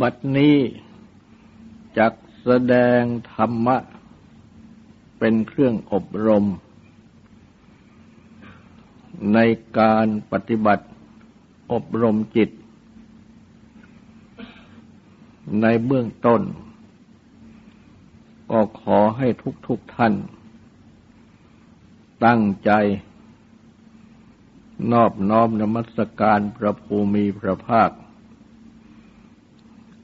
บัดนี้จักแสดงธรรมะ เป็นเครื่องอบรม ในการปฏิบัติอบรมจิต ในเบื้องต้น ก็ขอให้ทุกๆทท่าน ตั้งใจ นอบน้อมนมัสการพระภูมิพระภาค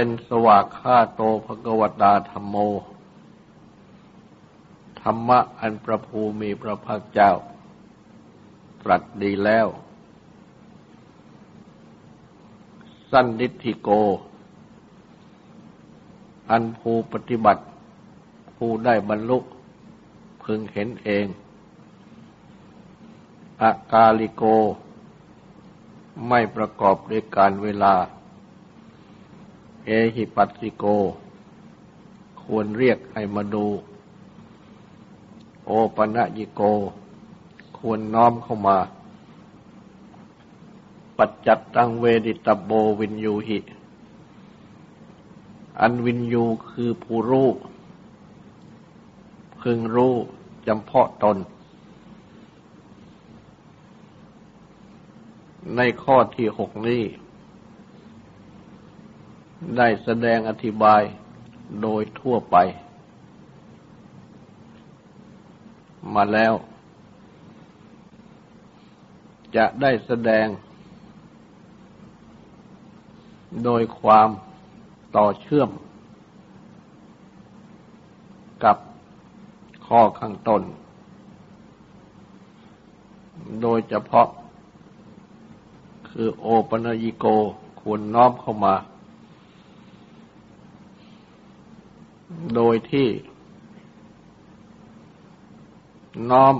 เป็นสวากขาโตภกวตาธรรมโม ธรรมะอันประภูมีพระภาคเจ้า ตรัสดีแล้ว สั้นดิธิโก อันภูปฏิบัติผู้ได้บรรลุพึงเห็นเองอากาลิโก ไม่ประกอบด้วยการเวลา เอหิปัสสิโก ควรเรียกให้มาดู โอปะยิโก ควรน้อมเข้ามา ปัจจัตตังเวดิตโบวินยูหิ อันวินยูคือผู้รู้ พึงรู้จำเพาะตน ในข้อที่หกนี้ ได้แสดงอธิบายโดยทั่วไป มาแล้ว จะได้แสดง โดยความต่อเชื่อม กับข้อข้างต้น โดยเฉพาะคือโอปนยิโกควรน้อมเข้ามา โดยที่ น้อม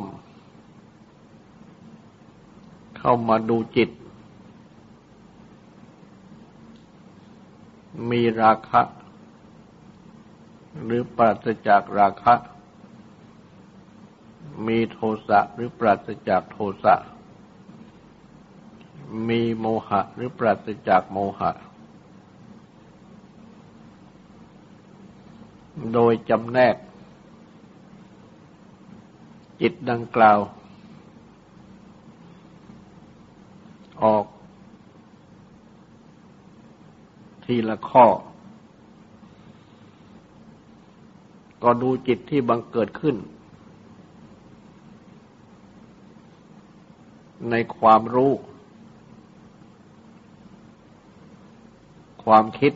เข้ามาดูจิต มีราคะ หรือปราศจากราคะ มีโทสะหรือปราศจากโทสะมีโมหะหรือปราศจากโมหะ โดยจำแนก จิตดังกล่าว ออก ทีละข้อ ก็ดูจิตที่บังเกิดขึ้น ในความรู้ ความคิด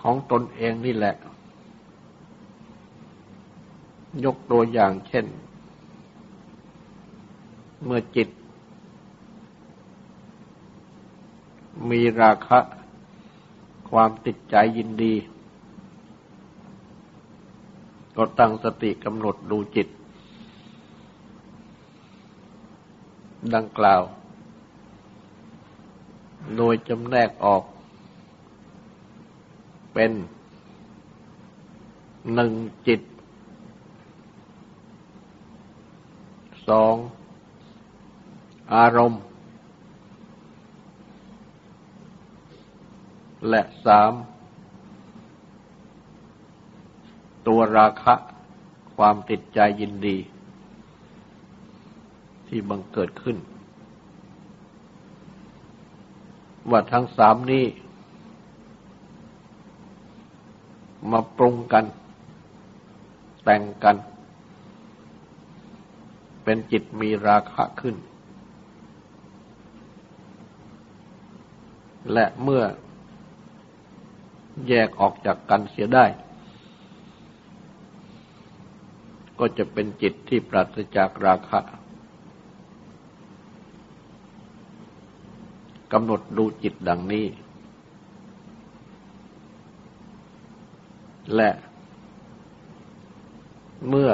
ของตนเองนี่แหละ ยกตัวอย่างเช่น เมื่อจิต มีราคะ ความติดใจยินดี ก็ตั้งสติกำหนดดูจิต ดังกล่าว โดยจำแนกออก เป็นหนึ่งจิตสองอารมณ์ และสามตัวราคะความติดใจยินดี ที่บังเกิดขึ้น ว่าทั้งสามนี้ มาปรุงกัน แต่งกัน เป็นจิตมีราคะขึ้น และเมื่อแยกออกจากกันเสียได้ ก็จะเป็นจิตที่ปราศจากราคะกำหนดดูจิตดังนี้ และ เมื่อ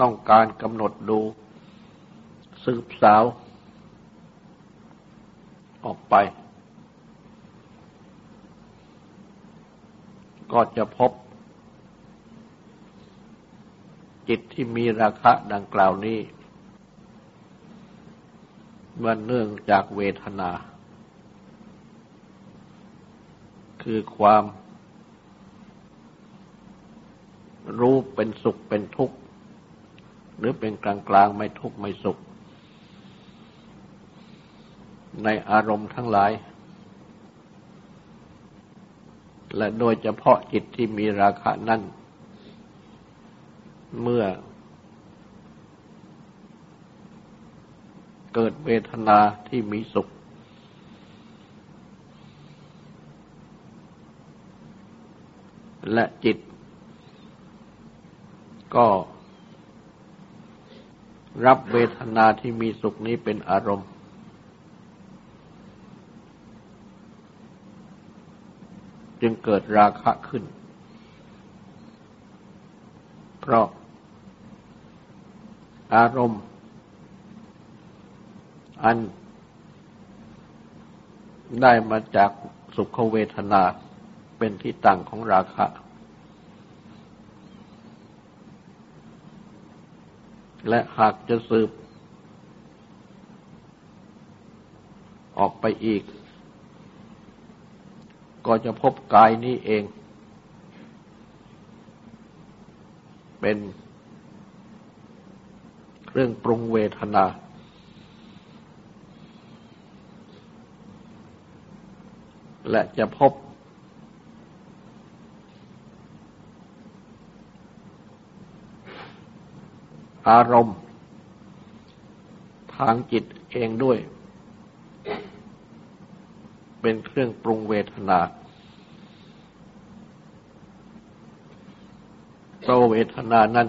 ต้องการกำหนดดู สืบสาว ออกไป ก็จะพบ จิตที่มีราคะดังกล่าวนี้มันเนื่องจากเวทนา คือความรู้เป็นสุขเป็นทุกข์ หรือเป็นกลางกลางไม่ทุกข์ไม่สุข ในอารมณ์ทั้งหลาย และโดยเฉพาะจิตที่มีราคะนั่น เมื่อ เกิดเวทนาที่มีสุข และจิต ก็รับเวทนาที่มีสุขนี้เป็นอารมณ์ จึงเกิดราคะขึ้น เพราะอารมณ์ อันได้มาจากสุขเวทนา เป็นที่ตั้งของราคะ และหากจะสืบ ออกไปอีก ก็จะพบกายนี้เอง เป็นเครื่องปรุงเวทนาและจะพบ อารมณ์ ทางจิตเองด้วย เป็นเครื่องปรุงเวทนาโตเวทนานั้น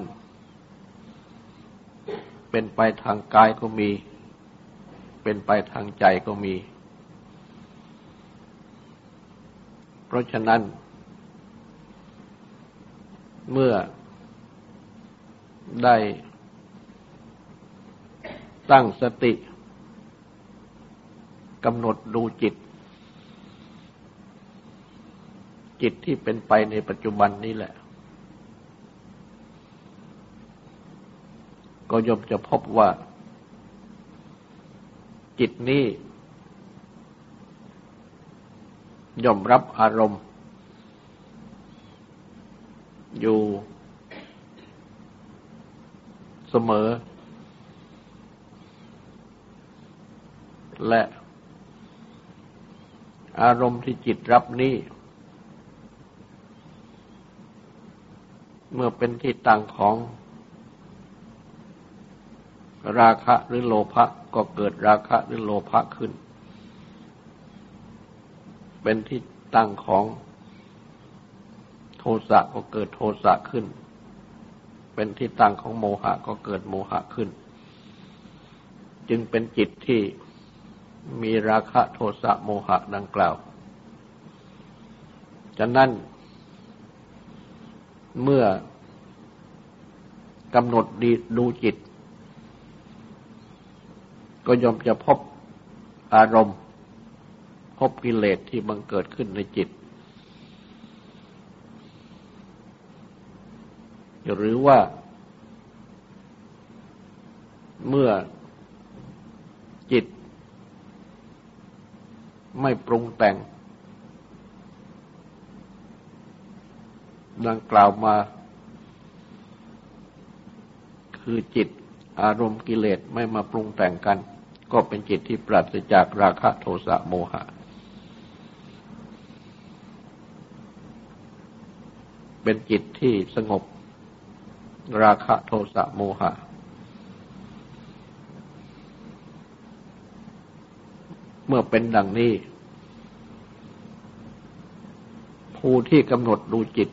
เป็นไปทางกายก็มี เป็นไปทางใจก็มี เพราะฉะนั้น เมื่อได้ ตั้งสติกำหนดดูจิต จิตที่เป็นไปในปัจจุบันนี้แหละ ก็ย่อมจะพบว่า จิตนี้ย่อมรับอารมณ์ อยู่เสมอ และ อารมณ์ที่จิตรับนี้ เมื่อเป็นที่ตั้งของ ราคะหรือโลภะก็เกิดราคะหรือโลภะขึ้น เป็นที่ตั้งของโทสะก็เกิดโทสะขึ้น เป็นที่ตั้งของโมหะก็เกิดโมหะขึ้น จึงเป็นจิตที่ มีราคะโทสะโมหะดังกล่าวฉะนั้น เมื่อกำหนดดีดูจิต ก็ยอมจะพบอารมณ์ พบกิเลสที่บังเกิดขึ้นในจิต หรือว่าเมื่อจิต ไม่ปรุงแต่ง ดังกล่าวมา คือจิตอารมณ์กิเลสไม่มาปรุงแต่งกัน ก็เป็นจิตที่ปราศจากราคะโทสะโมหะ เป็นจิตที่สงบราคะโทสะโมหะ มื่อเป็นดังนี้ ผู้ที่กำหนดดูจิต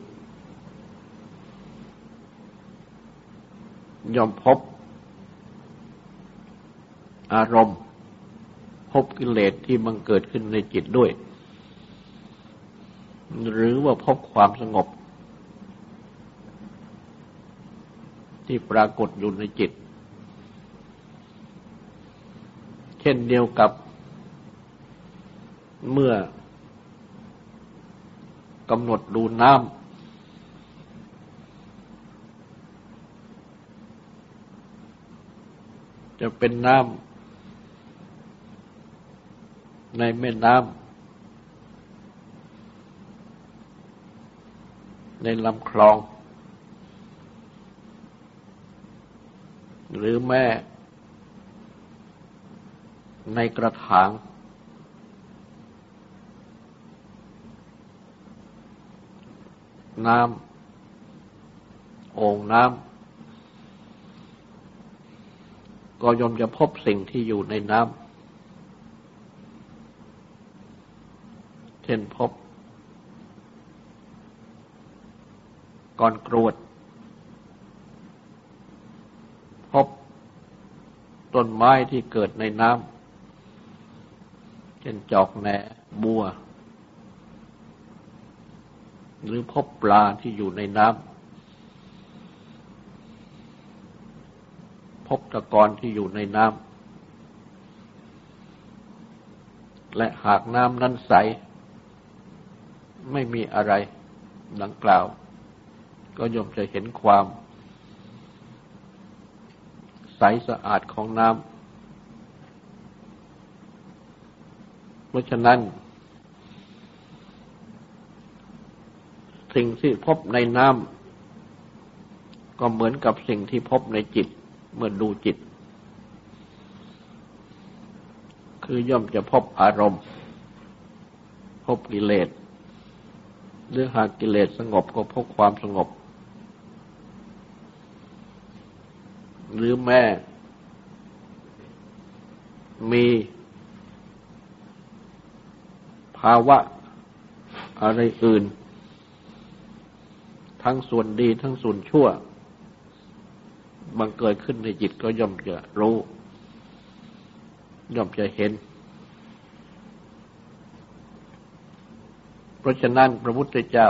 ยอมพบ อารมณ์ พบกิเลสที่มันเกิดขึ้นในจิตด้วย หรือว่าพบความสงบ ที่ปรากฏอยู่ในจิต เช่นเดียวกับ เมื่อกำหนดดูน้ำจะเป็นน้ำในแม่น้ำในลำคลอง หรือแม่ในกระถาง น้ำโอ่งน้ำก็ยมจะพบสิ่งที่อยู่ในน้ำเช่นพบก้อนกรวด พบต้นไม้ที่เกิดในน้ำเช่นจอกแหนบัว หรือพบปลาที่อยู่ในน้ำพบตะกอนที่อยู่ในน้ำและหากน้ำนั้นใส ไม่มีอะไรดังกล่าว ก็ย่อมจะเห็นความใสสะอาดของน้ำ เพราะฉะนั้น สิ่งที่พบในน้ำก็เหมือนกับสิ่งที่พบในจิต เมื่อดูจิต คือย่อมจะพบอารมณ์ พบกิเลสหรือหากกิเลสสงบก็พบความสงบ หรือแม่มีภาวะอะไรอื่น ทั้งส่วนดีทั้งส่วนชั่วบังเกิดขึ้นในจิตก็ย่อมจะรู้ ย่อมจะเห็น เพราะฉะนั้นพระพุทธเจ้า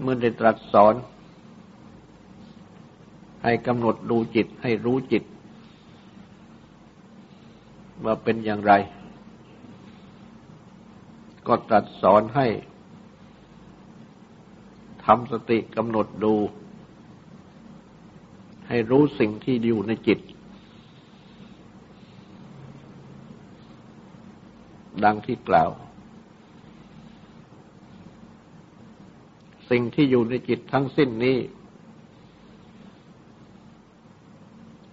เมื่อได้ตรัสสอน ให้กำหนดดูจิตให้รู้จิต ว่าเป็นอย่างไร ก็ตรัสสอนให้ำสติกำหนดดู ให้รู้สิ่งที่อยู่ในจิต ดังที่กล่าว สิ่งที่อยู่ในจิตทั้งสิ้นนี้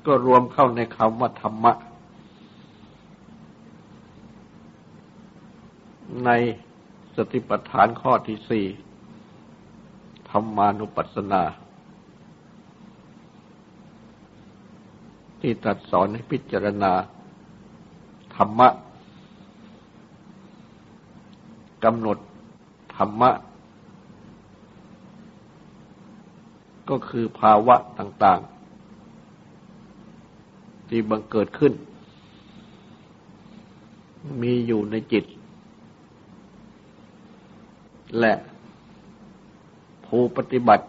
ก็รวมเข้าในคำว่าธรรมะ ในสติปัฏฐานข้อที่สี่ ธรรมานุปัสสนา ที่ตรัสสอนให้พิจารณา ธรรมะกำหนดธรรมะ ก็คือภาวะต่างๆ ที่บังเกิดขึ้น มีอยู่ในจิต และ ผู้ปฏิบัติ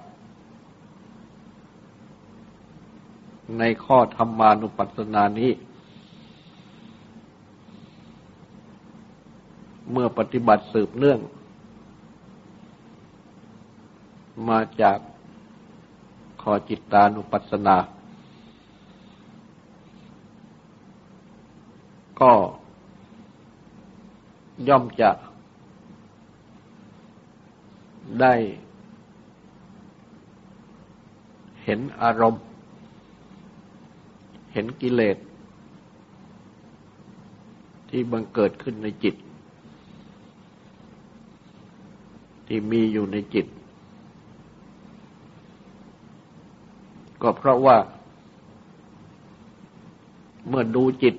ในข้อธรรมานุปัสสนานี้ เมื่อปฏิบัติสืบเนื่อง มาจากข้อจิตตานุปัสสนา ก็ย่อมจะได้ เห็นอารมณ์ เห็นกิเลสที่บังเกิดขึ้นในจิต ที่มีอยู่ในจิต ก็เพราะว่า เมื่อดูจิต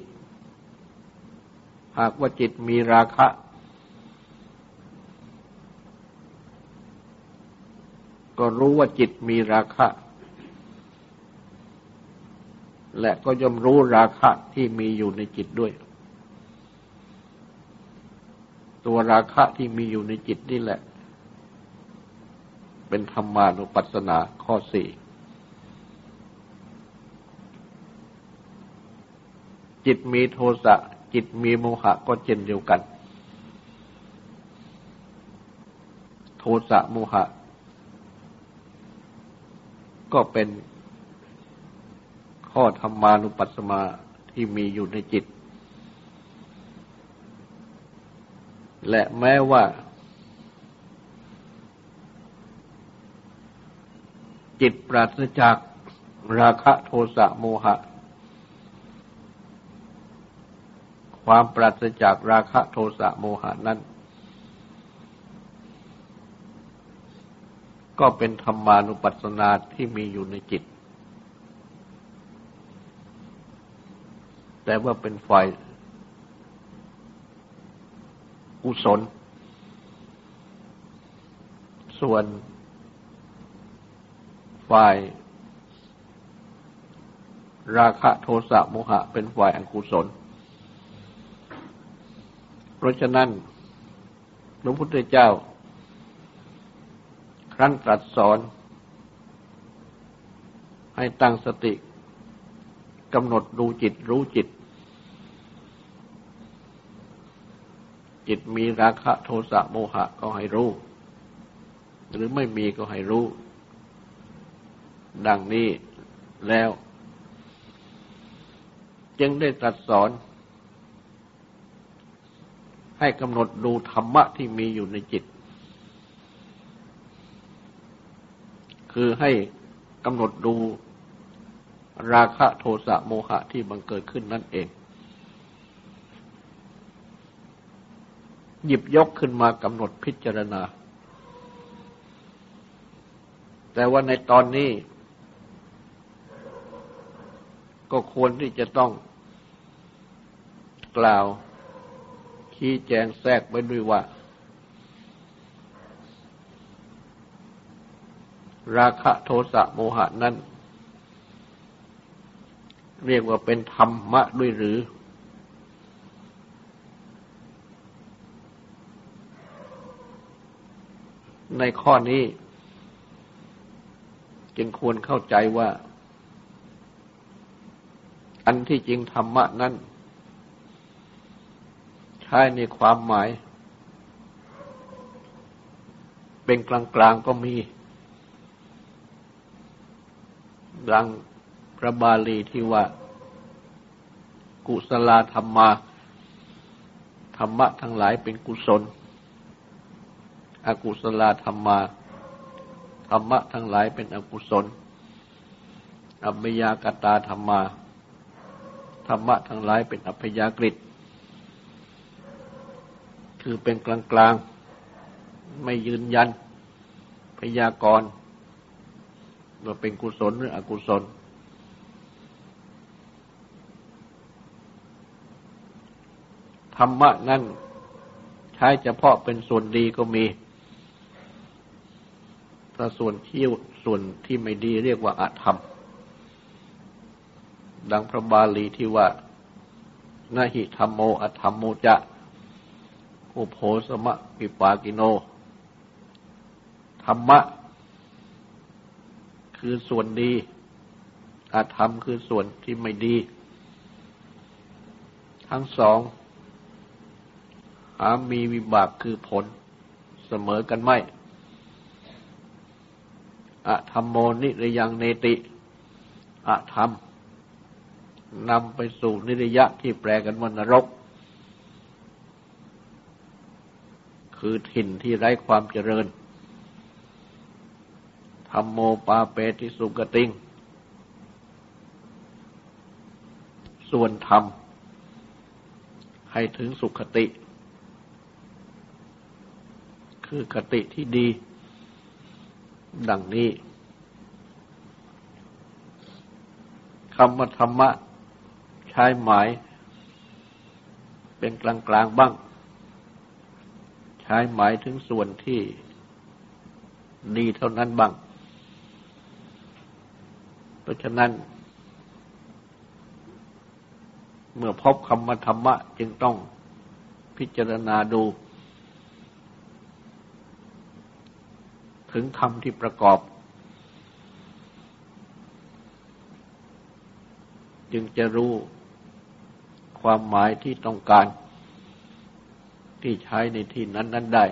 หากว่าจิตมีราคะ ก็รู้ว่าจิตมีราคะ และก็ย่อมรู้ราคะที่มีอยู่ในจิตด้วย ตัวราคะที่มีอยู่ในจิตนี่แหละ เป็นธรรมานุปัสสนาข้อสี่จิตมีโทสะจิตมีโมหะก็เช่นเดียวกัน โทสะโมหะ ก็เป็น ข้อธรรมานุปัสสมาที่มีอยู่ในจิต และแม้ว่า จิตปราศจากราคะโทสะโมหะ ความปราศจากราคะโทสะโมหะนั้น ก็เป็นธรรมานุปัสสนาที่มีอยู่ในจิต แต่ว่าเป็นฝ่ายกุศล ส่วนฝ่ายราคะโทสะโมหะเป็นฝ่ายอกุศล เพราะฉะนั้น พระพุทธเจ้า ครั้นตรัสสอน ให้ตั้งสติกำหนดดูจิตรู้จิต จิตมีราคะโทสะโมหะก็ให้รู้ หรือไม่มีก็ให้รู้ ดังนี้แล้ว จึงได้ตรัสสอน ให้กำหนดดูธรรมะที่มีอยู่ในจิต คือให้กำหนดดูราคะโทสะโมหะที่บังเกิดขึ้นนั่นเอง หยิบยกขึ้นมากำหนดพิจารณา แต่ว่าในตอนนี้ ก็ควรที่จะต้องกล่าวขี้แจงแทรกไว้ด้วยว่า ราคะโทสะโมหะนั้น เรียกว่าเป็นธรรมะด้วยหรือ ในข้อนี้ จึงควรเข้าใจว่า อันที่จริงธรรมะนั้น ใช้ในความหมาย เป็นกลางๆก็มี ดังพระบาลีที่ว่า กุศลธรรมา ธรรมะทั้งหลายเป็นกุศล อกุศลธรรมา ธรรมะทั้งหลายเป็นอกุศลอัพยากตาธรรมา ธรรมะทั้งหลายเป็นอัพยากฤิคือเป็นกลางกลางไม่ยืนยัน พยากรณ์ว่าเป็นกุศลหรืออกุศล ธรรมะนั้นใช้เฉพาะเป็นส่วนดีก็มี ถ้าส่วนที่ส่วนที่ไม่ดีเรียกว่าอาธรรม ดังพระบาลีที่ว่านาหิธรรมโมอธรรมโมจะ อุโภสมะปิปากิโน ธรรมะ คือส่วนดี อาธรรมคือส่วนที่ไม่ดี ทั้งสองหามีวิบากคือผลเสมอกันไม่ อธรรมโมนิรยังเนติอธรรมนำไปสู่นิรยะที่แปลกันว่านรก คือถิ่นที่ไร้ความเจริญธรรมโมปาเปติสุกติง ส่วนธรรม ให้ถึงสุขติ คือคติที่ดี ดังนี้คำว่าธรรมะใช้หมาย เป็นกลางกลางบ้าง ใช้หมายถึงส่วนที่ดีเท่านั้นบ้าง เพราะฉะนั้น เมื่อพบคำว่าธรรมะจึงต้องพิจารณาดู ถึงคำที่ประกอบ จึงจะรู้ความหมายที่ต้องการ ที่ใช้ในที่นั้นนั้นได้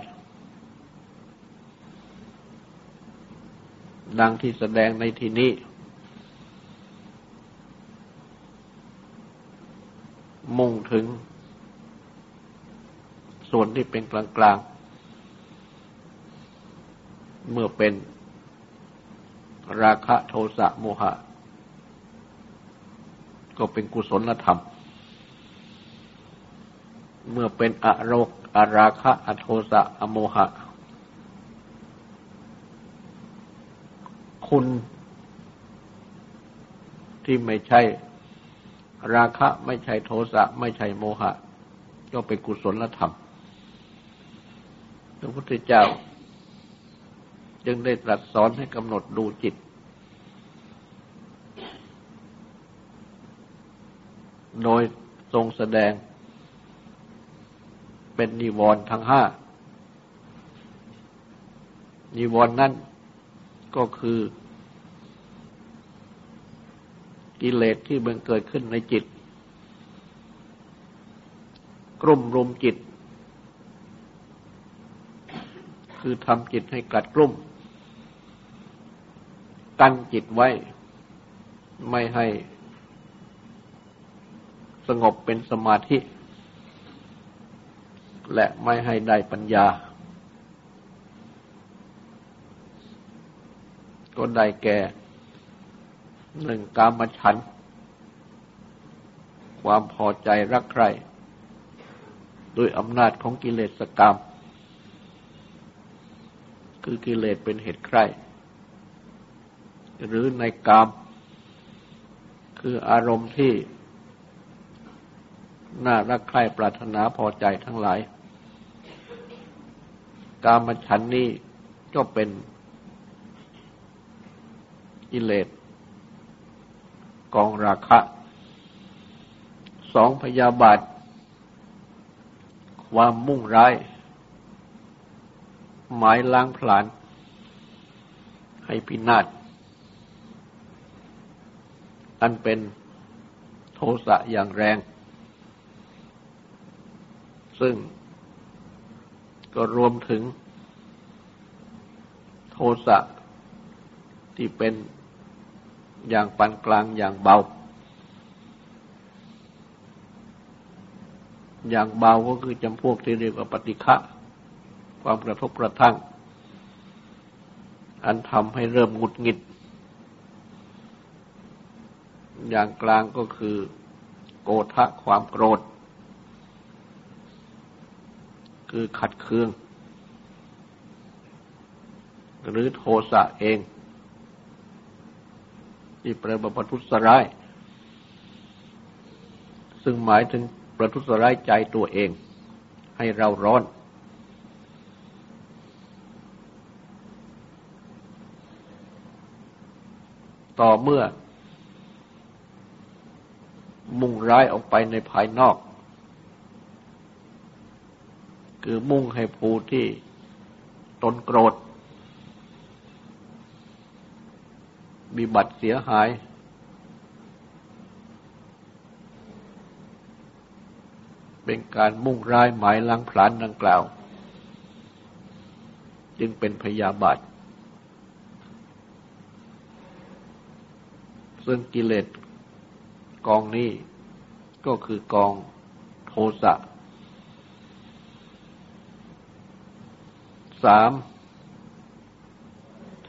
ดังที่แสดงในที่นี้ มุ่งถึงส่วนที่เป็นกลางๆ เมื่อเป็นราคะโทสะโมหะ ก็เป็นกุศลธรรม เมื่อเป็นอโรคอาราคะอโทสะอโมหะ คุณที่ไม่ใช่ราคะไม่ใช่โทสะไม่ใช่โมหะ ก็เป็นกุศลธรรมพระพุทธเจ้า จึงได้ตรัสสอนให้กำหนดดูจิต โดยทรงแสดงเป็นนิวรณ์ทั้งห้า นิวรณ์นั่นก็คือ กิเลสที่มันเกิดขึ้นในจิต กลุ่มรุมจิต คือทำจิตให้กัดกลุ่ม กันจิตไว้ ไม่ให้สงบเป็นสมาธิ และไม่ให้ได้ปัญญา ก็ได้แก่หนึ่งกามฉัน ความพอใจรักใคร่ด้วยอำนาจของกิเลสกรรม คือกิเลสเป็นเหตุใคร่ หรือในกาม คืออารมณ์ที่ น่ารักใคร่ปรารถนาพอใจทั้งหลาย กามฉันนี้ก็เป็นกิเลสกองราคะ สองพยาบาท ความมุ่งร้าย หมายล้างผลาญให้พินาศ อันเป็นโทสะอย่างแรง ซึ่งก็รวมถึงโทสะที่เป็นอย่างปานกลางอย่างเบา อย่างเบาก็คือจำพวกที่เรียกว่าปฏิฆะความกระทบกระทั่ง อันทำให้เริ่มหงุดหงิด อย่างกลางก็คือ โกทะความโกรธ คือขัดเคือง หรือโทสะเอง ที่แปลว่าประทุษร้าย ซึ่งหมายถึงประทุษร้ายใจตัวเอง ให้เราร้อนต่อเมื่อ มุ่งร้ายออกไปในภายนอก คือมุ่งให้ผู้ที่ตนโกรธ มีบัตรเสียหาย เป็นการมุ่งร้ายหมายล้างพลานดังกล่าว จึงเป็นพยาบาทซึ่งกิเลส กองนี้ก็คือกองโทสะสาม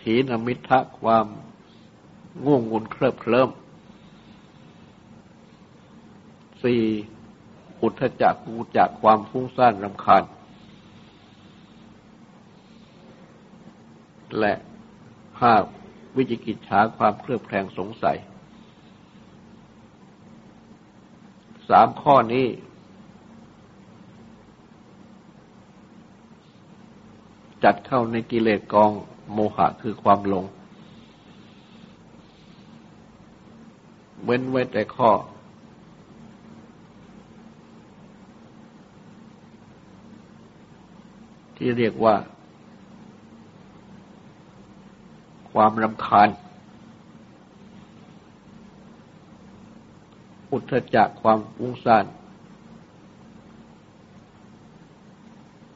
ถีนมิทะความง่วงงุนเคลิบเคลิ้มสี่อุทธจักกูจากความฟุ้งซ่านรำคาญ และห้าวิจิกิจฉาความเคลือบแคลงสงสัย สามข้อนี้ จัดเข้าในกิเลสกองโมหะคือความหลง เว้นไว้แต่ข้อ ที่เรียกว่า ความรำคาญ อุทธจักความฟุ้งซ่าน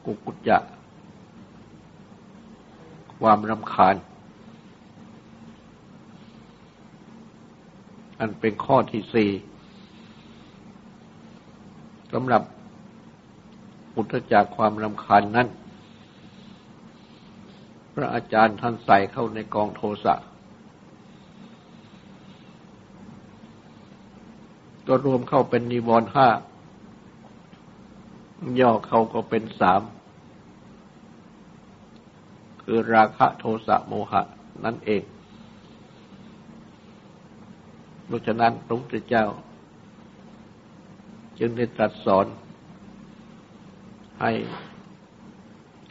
กุกุจจะ ความรำคาญ อันเป็นข้อที่สี่สำหรับอุทธจักความรำคาญนั้น พระอาจารย์ท่านใส่เข้าในกองโทสะ ก็รวมเข้าเป็นนิวรณ์ห้า ย่อเขาก็เป็นสาม คือราคะโทสะโมหะนั่นเอง เพราะฉะนั้นพระพุทธเจ้า จึงได้ตรัสสอน ให้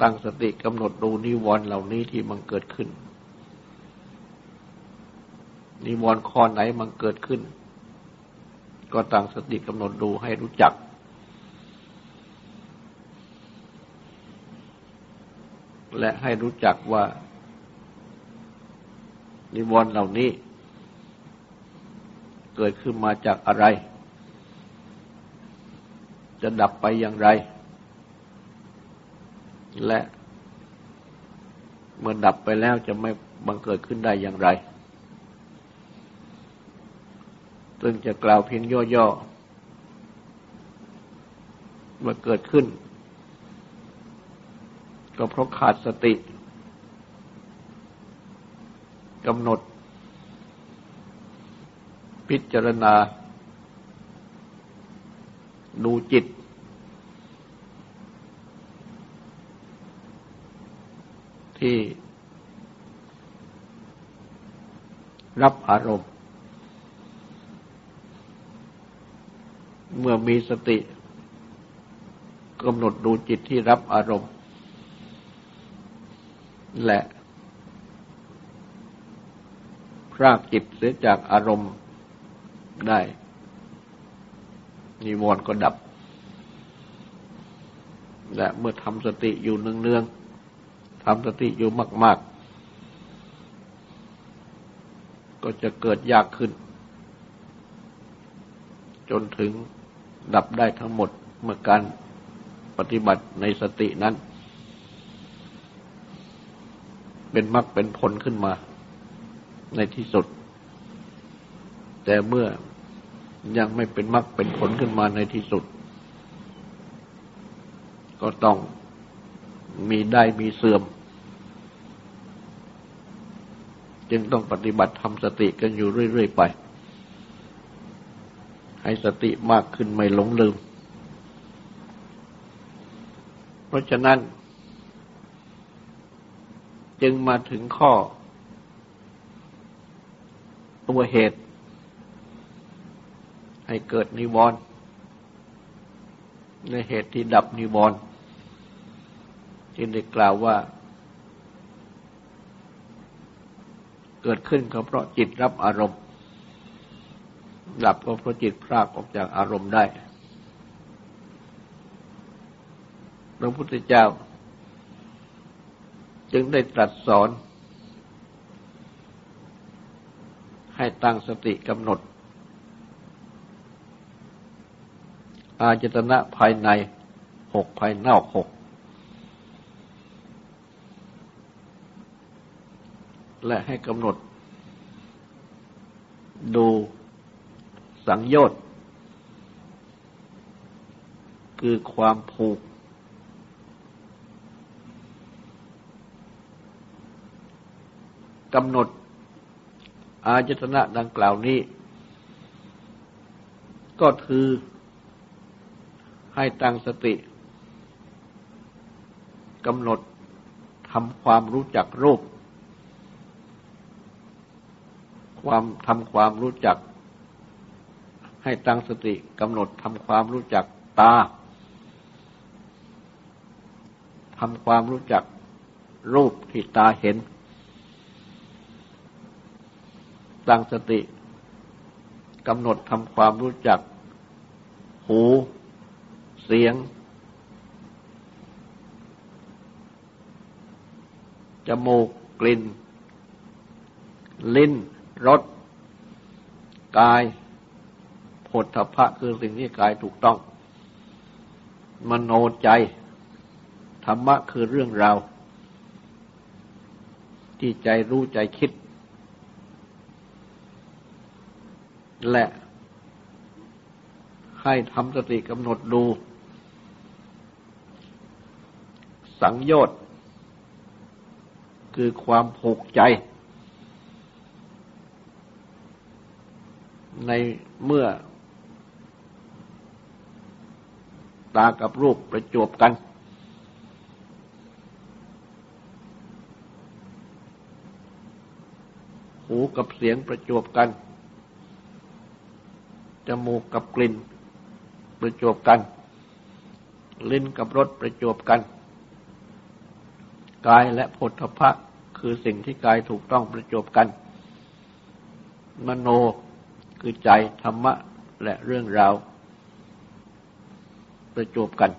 ตั้งสติกำหนดดูนิวรณ์เหล่านี้ที่มันเกิดขึ้น นิวรณ์ข้อไหนมันเกิดขึ้น ก็ตั้งสติกำหนดดูให้รู้จัก และให้รู้จักว่า นิวรณ์เหล่านี้ เกิดขึ้นมาจากอะไร จะดับไปอย่างไร และเมื่อดับไปแล้วจะไม่บังเกิดขึ้นได้อย่างไร ซึ่งจะกล่าวเพียงย่อๆเมื่อเกิดขึ้น ก็เพราะขาดสติกำหนด พิจารณา ดูจิต ที่รับอารมณ์ เมื่อมีสติกำหนดดูจิตที่รับอารมณ์ และพรากจิตเสียจากอารมณ์ได้ นิวรณ์ก็ดับ และเมื่อทำสติอยู่เนืองๆทำสติอยู่มาก ๆ ก็จะเกิดยากขึ้น จนถึง ดับได้ทั้งหมดเมื่อการปฏิบัติในสตินั้น เป็นมรรคเป็นผลขึ้นมาในที่สุด แต่เมื่อยังไม่เป็นมรรคเป็นผลขึ้นมาในที่สุด ก็ต้องมีได้มีเสื่อม จึงต้องปฏิบัติทำสติกันอยู่เรื่อย ๆ ไป ให้สติมากขึ้นไม่หลงลืม เพราะฉะนั้น จึงมาถึงข้อ ตัวเหตุ ให้เกิดนิวรณ์ในเหตุที่ดับนิวรณ์จึงได้กล่าวว่า เกิดขึ้นก็เพราะจิตรับอารมณ์ ดับก็เพราะจิตพรากออกจากอารมณ์ได้ พระพุทธเจ้า จึงได้ตรัสสอน ให้ตั้งสติกำหนด อาจตนะภายในหกภายนอกหกและให้กำหนดดู สังโยชน์ คือความผูก กำหนดอาจตนะดังกล่าวนี้ ก็คือให้ตั้งสติกำหนดทำความรู้จักรูป ความทำความรู้จัก ให้ตั้งสติกำหนดทำความรู้จักตาทำความรู้จักรูปที่ตาเห็น ตั้งสติกำหนดทำความรู้จัก หู เสียง จมูก กลิ่น ลิ้น รส กาย ผลทพะคือสิ่งที่กายถูกต้อง มโนใจ ธรรมะคือเรื่องราว ที่ใจรู้ใจคิด และให้ทำสติกำหนดดู สังโยชน์ คือความผูกใจ ในเมื่อ ตากับรูปประจบกัน หูกับเสียงประจบกัน จมูกกับกลิ่นประจบกัน ลิ้นกับรสประจบกัน กายและผลทพะคือสิ่งที่กายถูกต้องประจบกัน มโนคือใจธรรมะและเรื่องราว ประจบกัน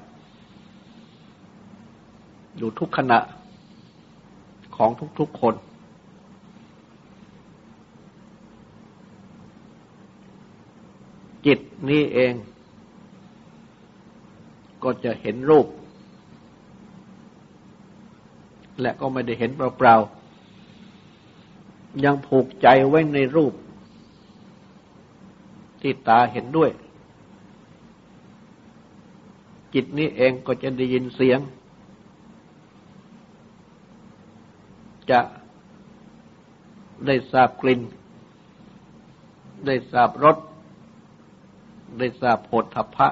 อยู่ทุกขณะของทุกๆคน จิตนี้เอง ก็จะเห็นรูป และก็ไม่ได้เห็นเปล่าๆ ยังผูกใจไว้ในรูป ที่ตาเห็นด้วย จิตนี้เองก็จะได้ยินเสียง จะได้ทราบกลิ่น ได้ทราบรส ได้ทราบโผฏฐัพพะ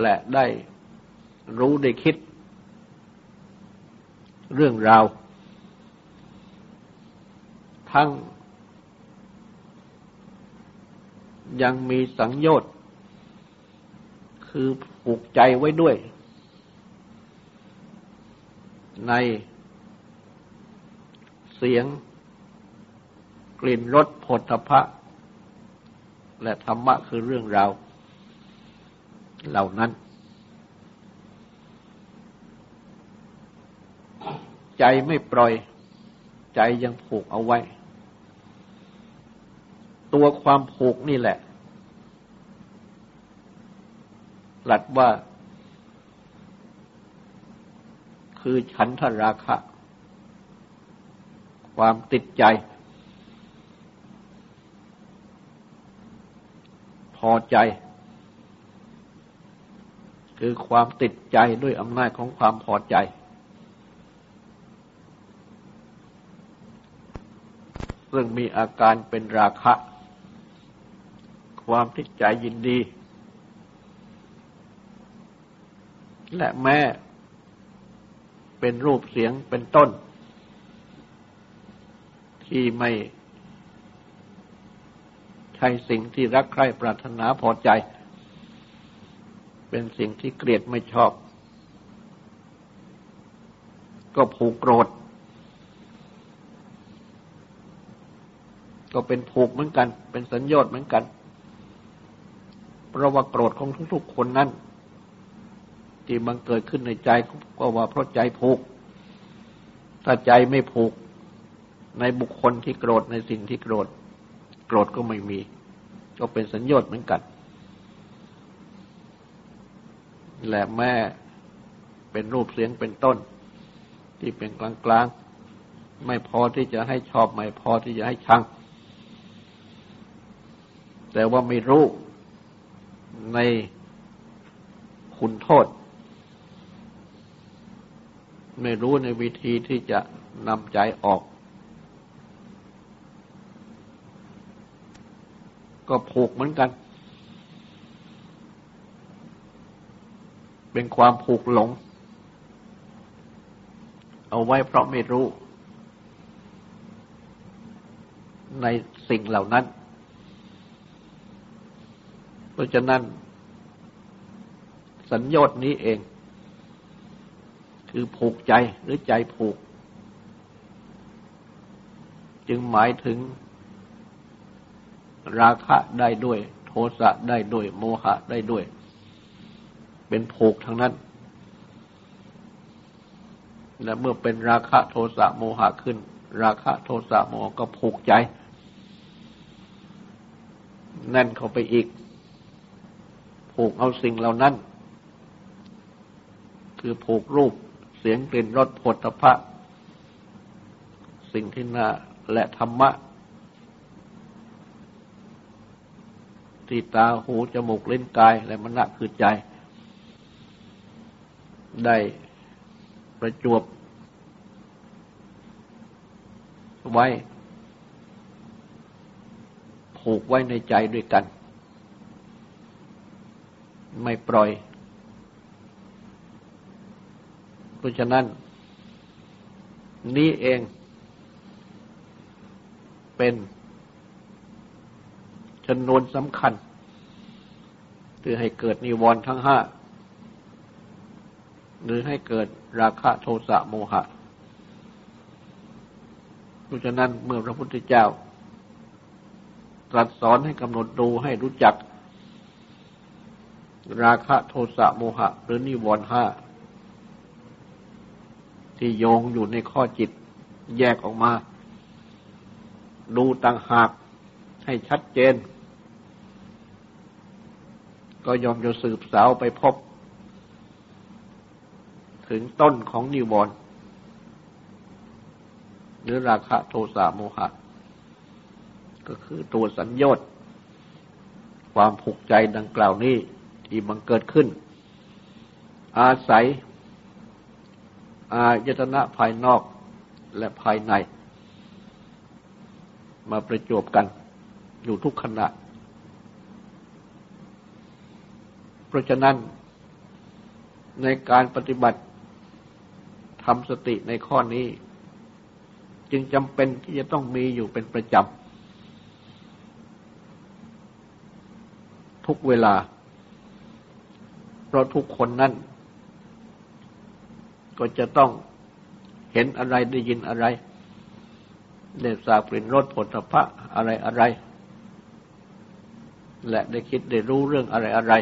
และได้รู้ได้คิด เรื่องราว ทั้งยังมีสังโยชน์ คือผูกใจไว้ด้วย ในเสียง กลิ่นรสผลทพะ และธรรมะคือเรื่องราวเหล่านั้น ใจไม่ปล่อย ใจยังผูกเอาไว้ ตัวความผูกนี่แหละ หลัดว่า คือฉันทราคะ ความติดใจ พอใจ คือความติดใจด้วยอำนาจของความพอใจ ซึ่งมีอาการเป็นราคะ ความติดใจยินดี และแม้เป็นรูปเสียงเป็นต้น ที่ไม่ใช่สิ่งที่รักใคร่ปรารถนาพอใจ เป็นสิ่งที่เกลียดไม่ชอบ ก็ผูกโกรธ ก็เป็นผูกเหมือนกัน เป็นสัญญาเหมือนกัน เพราะว่าโกรธของทุกๆคนนั้น ที่บังเกิดขึ้นในใจก็ว่าเพราะใจผูก ถ้าใจไม่ผูก ในบุคคลที่โกรธในสิ่งที่โกรธ โกรธก็ไม่มี ก็เป็นสัญญาเหมือนกัน และแม่เป็นรูปเสียงเป็นต้น ที่เป็นกลางๆ ไม่พอที่จะให้ชอบ ไม่พอที่จะให้ชัง แต่ว่าไม่รู้ในคุณโทษ ไม่รู้ในวิธีที่จะนำใจออก ก็ผูกเหมือนกัน เป็นความผูกหลง เอาไว้เพราะไม่รู้ ในสิ่งเหล่านั้น เพราะฉะนั้น สัญญาณนี้เอง คือผูกใจหรือใจผูก จึงหมายถึง ราคะได้ด้วย โทสะได้ด้วย โมหะได้ด้วย เป็นผูกทั้งนั้น และเมื่อเป็นราคะโทสะโมหะขึ้น ราคะโทสะโมหะก็ผูกใจแน่นเข้าไปอีก ผูกเอาสิ่งเหล่านั้น คือผูกรูป เสียงกลิ่นรสผลตภะสิ่งที่น่าและธรรมะ ที่ตาหูจมูกลิ้นกายและมณะคือใจ ได้ประจวบ ไว้ ผูกไว้ในใจด้วยกัน ไม่ปล่อย เพราะฉะนั้น นี้เองเป็นชนวนสำคัญคือให้เกิดนิวรณ์ทั้งห้า หรือให้เกิดราคะโทสะโมหะ เพราะฉะนั้นเมื่อพระพุทธเจ้า ตรัสสอนให้กำหนดดูให้รู้จัก ราคะโทสะโมหะ หรือนิวรณ์ห้า ที่โยงอยู่ในข้อจิตแยกออกมา ดูต่างหากให้ชัดเจน ก็ยอมจะสืบสาวไปพบ ถึงต้นของนิวรณ์หรือราคะโทสะโมหะ ก็คือตัวสัญญต์ความผูกใจดังกล่าวนี้ที่บังเกิดขึ้น อาศัย อายตนะภายนอกและภายใน มาประจบกันอยู่ทุกขณะ เพราะฉะนั้นในการปฏิบัติทำสติในข้อนี้ จึงจำเป็นที่จะต้องมีอยู่เป็นประจำทุกเวลา เพราะทุกคนนั้น ก็จะต้องเห็นอะไรได้ยินอะไรได้ทราบกลิ่นรสผลพระอะไรอะไร และได้คิดได้รู้เรื่องอะไรอะไร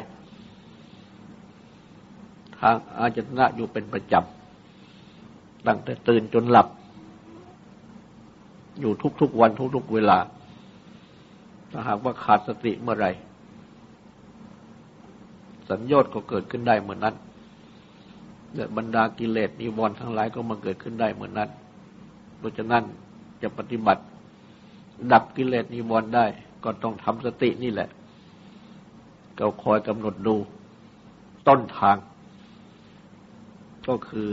ทางอาจตนะอยู่เป็นประจำตั้งแต่ตื่นจนหลับ อยู่ทุกๆวันทุกๆเวลา ถ้าหากว่าขาดสติเมื่อไรสัญญาก็เกิดขึ้นได้เหมือนนั้น บรรดากิเลสนิวรณ์ทั้งหลายก็มาเกิดขึ้นได้เหมือนนั้นเพราะฉะนั้นจะปฏิบัติ ดับกิเลสนิวรณ์ได้ ก็ต้องทำสตินี่แหละ ก็คอยกำหนดดูต้นทาง ก็คือ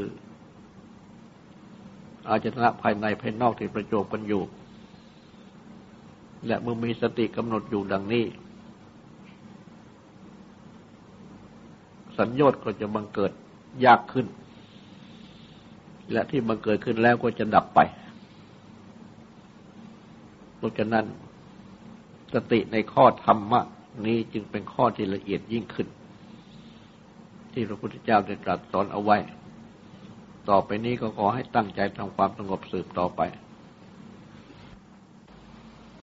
อาจนะภายในภายนอกที่ประโจบกันอยู่ และเมื่อมีสติกำหนดอยู่ดังนี้ สัญญาก็จะบังเกิด ยากขึ้น และที่มันเกิดขึ้นแล้วก็จะดับไปราะฉะนั้นสติในข้อธรรมะ นี้จึงเป็นข้อที่ละเอียดยิ่งขึ้น ที่พระพุทธเจ้าได้ตรัสสอนเอาไว้ ต่อไปนี้ก็ขอให้ตั้งใจทำความสงบสืบต่อไป